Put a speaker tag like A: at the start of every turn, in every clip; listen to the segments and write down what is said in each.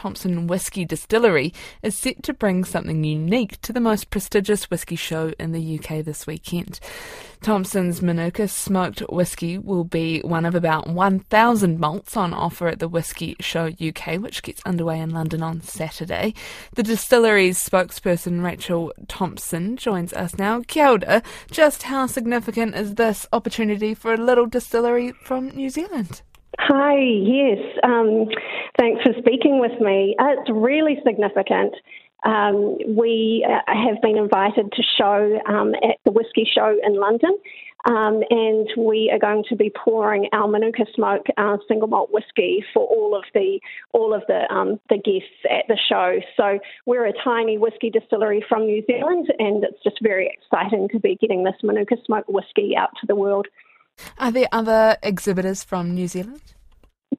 A: Thomson Whisky Distillery is set to bring something unique to the most prestigious whisky show in the UK this weekend. Thomson's Manuka smoked whisky will be one of about 1,000 malts on offer at the Whisky Show UK, which gets underway in London on Saturday. The distillery's spokesperson Rachel Thomson joins us now. Kia ora. Just how significant is this opportunity for a little distillery from New Zealand?
B: Hi, yes. Um, thanks for speaking with me. Uh, it's really significant. Um, we uh, have been invited to show um, at the Whisky Show in London, um, and we are going to be pouring our Manuka Smoke uh, single malt whisky for all of the all of the um, the guests at the show. So we're a tiny whisky distillery from New Zealand, and it's just very exciting to be getting this Manuka Smoke whisky out to the world.
A: Are there other exhibitors from New Zealand?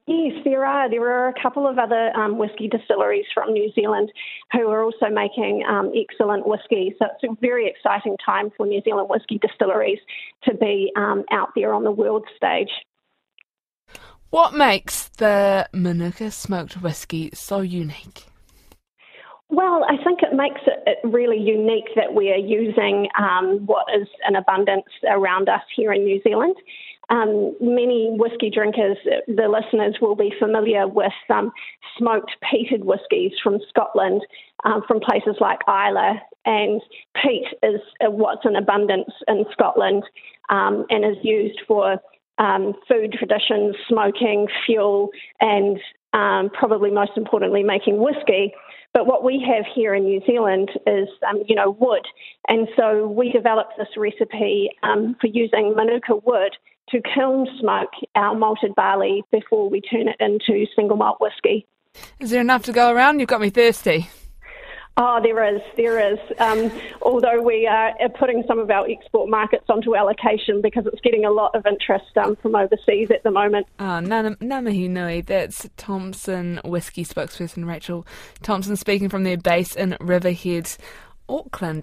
B: Yes, there are. There are a couple of other um, whisky distilleries from New Zealand who are also making um, excellent whisky. So it's a very exciting time for New Zealand whisky distilleries to be um, out there on the world stage.
A: What makes the Manuka smoked whisky so unique?
B: Well, I think it makes it really unique that we are using um, what is in abundance around us here in New Zealand. Um, many whisky drinkers, the listeners will be familiar with um, smoked peated whiskies from Scotland, um, from places like Islay. And peat is uh, what's in abundance in Scotland um, and is used for um, food traditions, smoking, fuel, and probably most importantly, making whiskey. But what we have here in New Zealand is, um, you know, wood. And so we developed this recipe um, for using Manuka wood to kiln smoke our malted barley before we turn it into single malt whiskey.
A: Is there enough to go around? You've got me thirsty.
B: Oh, there is, there is. Um, although we are putting some of our export markets onto allocation because it's getting a lot of interest um, from overseas at the moment.
A: Ah, Nana, Namahi Nui, that's Thomson Whisky spokesperson Rachel Thomson speaking from their base in Riverhead. Auckland.